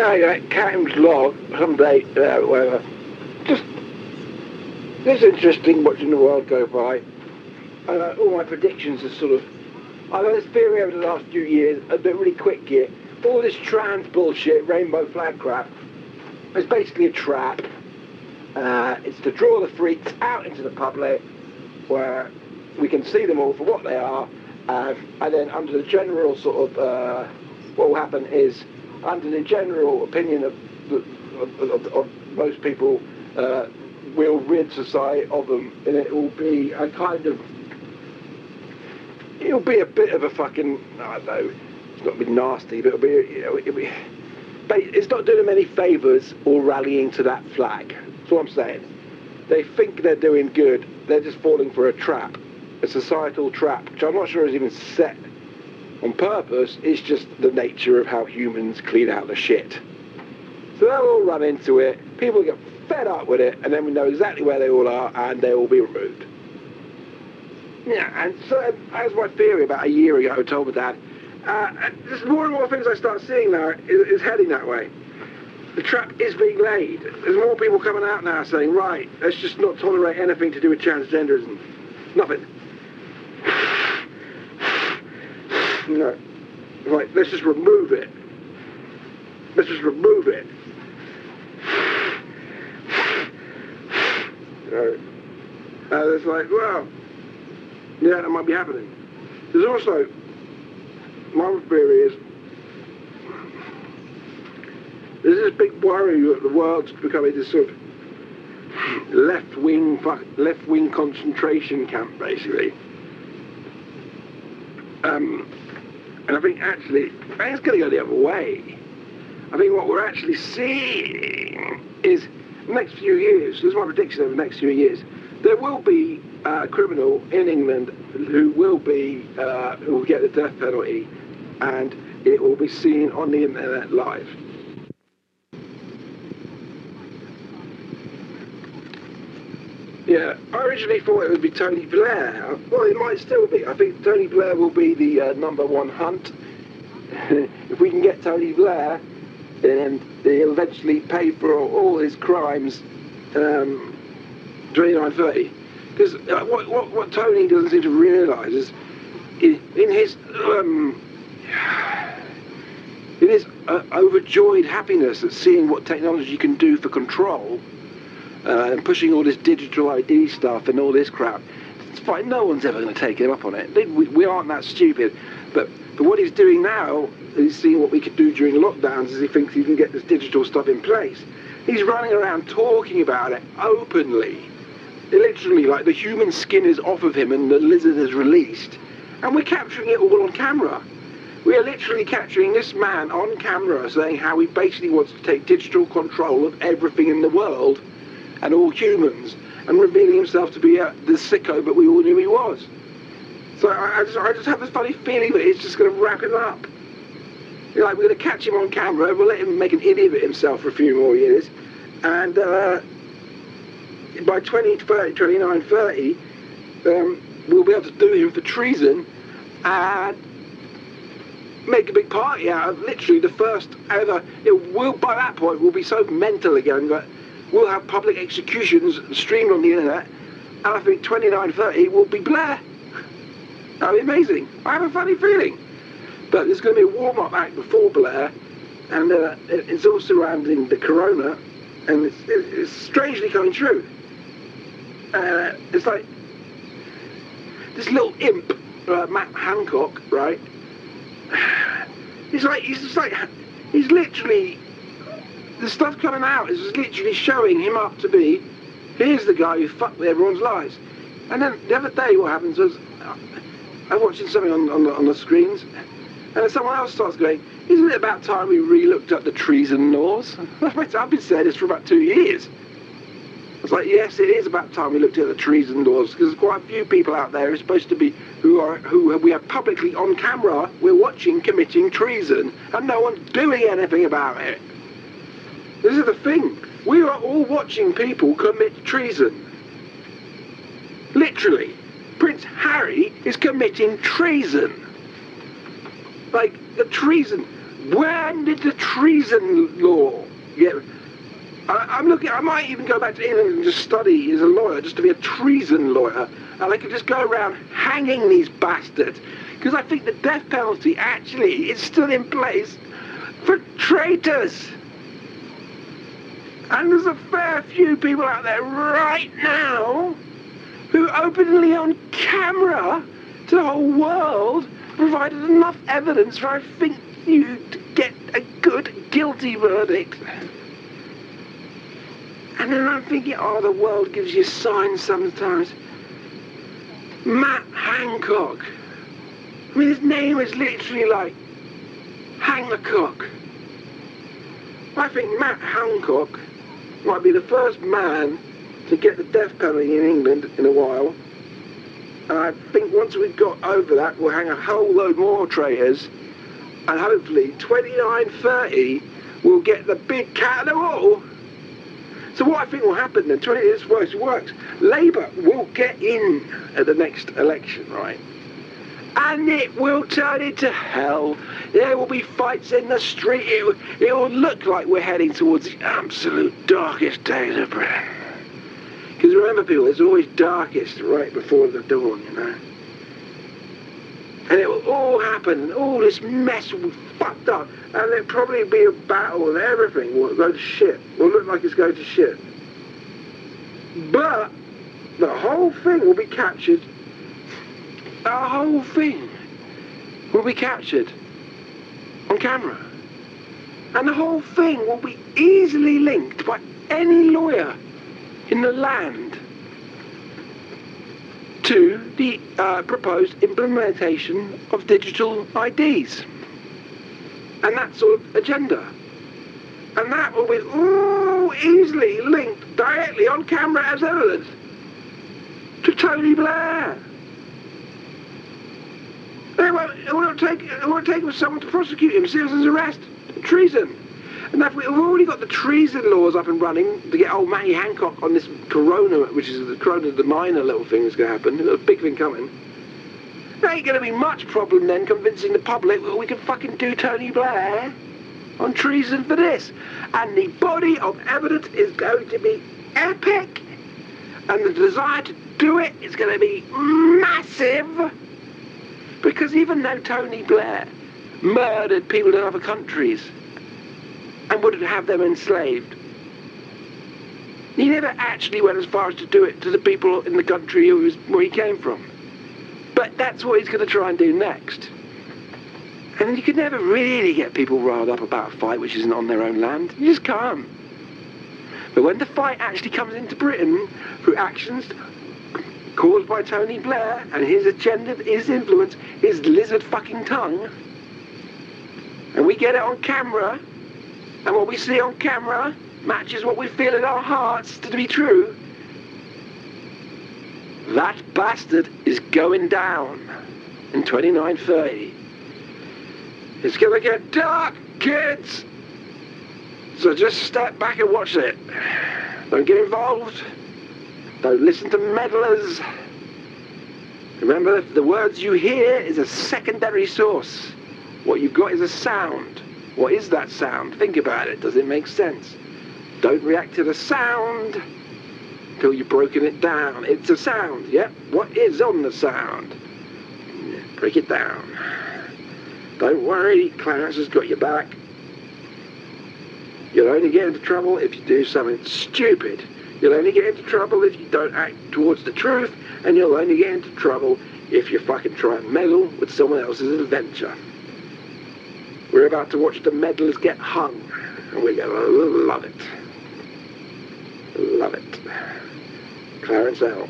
well, yeah, Cam's log someday, uh, whatever. Just, it's interesting watching the world go by. Uh, all my predictions are sort of. I've had this theory over the last few years, a bit really quick here. All this trans bullshit, rainbow flag crap, it's basically a trap. Uh, it's to draw the freaks out into the public where we can see them all for what they are, uh, and then under the general sort of, uh, what will happen is, under the general opinion of, of, of, of most people, uh, we'll rid society of them, and it will be a kind of, it'll be a bit of a fucking, I don't know, it's not be nasty, but it'll be, you know, it'll be, but it's not doing them any favours or rallying to that flag. That's what I'm saying. They think they're doing good, they're just falling for a trap, a societal trap, which I'm not sure is even set on purpose. It's just the nature of how humans clean out the shit. So they'll all run into it, people get fed up with it, and then we know exactly where they all are, and they'll all be removed. Yeah, and so that was my theory about a year ago. I told my dad. Uh, there's more and more things I start seeing now is, is heading that way. The trap is being laid. There's more people coming out now saying, right, let's just not tolerate anything to do with transgenderism. Nothing. Know, right, let's just remove it. Let's just remove it. Right. and it's like, well, yeah, that might be happening. There's also, my theory is, there's this big worry that the world's becoming this sort of left-wing, left-wing concentration camp, basically. Um, and I think actually, it's going to go the other way. I think what we're actually seeing is next few years, this is my prediction over the next few years, there will be a criminal in England who will be, uh, who will get the death penalty, and it will be seen on the internet live. Yeah, I originally thought it would be Tony Blair. Well, it might still be. I think Tony Blair will be the uh, number one hunt. if we can get Tony Blair, then he'll eventually pay for all his crimes. Um, 2930. Because uh, what, what, what Tony doesn't seem to realise is in, in his um, in his uh, overjoyed happiness at seeing what technology can do for control uh, and pushing all this digital ID stuff and all this crap. It's fine. No one's ever going to take him up on it. We, we aren't that stupid. But but what he's doing now is seeing what we could do during lockdowns. Is he thinks he can get this digital stuff in place. He's running around talking about it openly. Literally, like the human skin is off of him and the lizard is released. And we're capturing it all on camera. We are literally capturing this man on camera saying how he basically wants to take digital control of everything in the world and all humans and revealing himself to be uh, the sicko that we all knew he was. So I, I, just, I just have this funny feeling that he's just going to wrap him up. You're like, we're going to catch him on camera, we'll let him make an idiot of himself for a few more years, and uh, by 2030, 29, 30, um, we'll be able to do him for treason and make a big party out of literally the first ever. It will, by that point, we'll be so mental again that we'll have public executions streamed on the internet, and I think 29, 30 will be Blair. That'll be amazing. I have a funny feeling. But there's going to be a warm-up act before Blair, and uh, it's all surrounding the corona, and it's, it's strangely coming true. Uh, it's like this little imp, uh, Matt Hancock, right? He's like, he's like, he's literally, the stuff coming out is literally showing him up to be, here's the guy who fucked with everyone's lives. And then the other day what happens was, uh, I'm watching something on, on, the, on the screens, and someone else starts going, isn't it about time we re-looked up the treason laws? I've been saying this for about two years. It's like, yes, it is about time we looked at the treason laws because there's quite a few people out there who are supposed to be, who are, who we have publicly on camera, we're watching committing treason, and no one's doing anything about it. The thing. We are all watching people commit treason. Literally. Prince Harry is committing treason. Like, the treason. When did the treason law get? I, am looking. I might even go back to England and just study as a lawyer, just to be a treason lawyer, and I could just go around hanging these bastards. Because I think the death penalty actually is still in place for traitors. And there's a fair few people out there right now who openly on camera to the whole world provided enough evidence for I think you to get a good guilty verdict. And then I'm thinking, oh, the world gives you signs sometimes. Matt Hancock. I mean, his name is literally like hang the cock. I think Matt Hancock might be the first man to get the death penalty in England in a while. And I think once we've got over that, we'll hang a whole load more traitors. And hopefully 2930 will get the big cat of the wall. So what I think will happen then, 20 years worse works, Labour will get in at the next election, right? And it will turn into hell. There will be fights in the street. It, it will look like we're heading towards the absolute darkest days of Britain. Because remember, people, it's always darkest right before the dawn, you know. And it will all happen, all this mess will be fucked up, and there'll probably be a battle, and everything will go to shit. Will look like it's going to shit. But the whole thing will be captured the whole thing will be captured on camera. And the whole thing will be easily linked by any lawyer in the land to the uh, proposed implementation of digital IDs and that sort of agenda. And that will be all easily linked directly on camera as evidence to Tony Blair. It won't take it won't take someone to prosecute him. Citizen's arrest, treason. And that we've already got the treason laws up and running to get old Matty Hancock on this corona, which is the corona, the minor little thing that's going to happen. A big thing coming. There ain't going to be much problem then convincing the public that we can fucking do Tony Blair on treason for this. And the body of evidence is going to be epic. And the desire to do it is going to be massive. Because even though Tony Blair murdered people in other countries and would have them enslaved, he never actually went as far as to do it to the people in the country was, where he came from. But that's what he's going to try and do next. And you can never really get people riled up about a fight which isn't on their own land. You just can't. But when the fight actually comes into Britain through actions caused by Tony Blair and his agenda, his influence, his lizard fucking tongue, and we get it on camera, and what we see on camera matches what we feel in our hearts to be true, that bastard is going down in 2930. It's gonna get dark, kids! So just step back and watch it. Don't get involved. Don't listen to meddlers. Remember, the words you hear is a secondary source. What you've got is a sound. What is that sound? Think about it. Does it make sense? Don't react to the sound until you've broken it down. It's a sound, yeah? What is on the sound? Break it down. Don't worry, Clarence has got your back. You'll only get into trouble if you do something stupid. You'll only get into trouble if you don't act towards the truth, and you'll only get into trouble if you fucking try and meddle with someone else's adventure. We're about to watch the meddlers get hung, and we're gonna love it. Love it. Clarence out.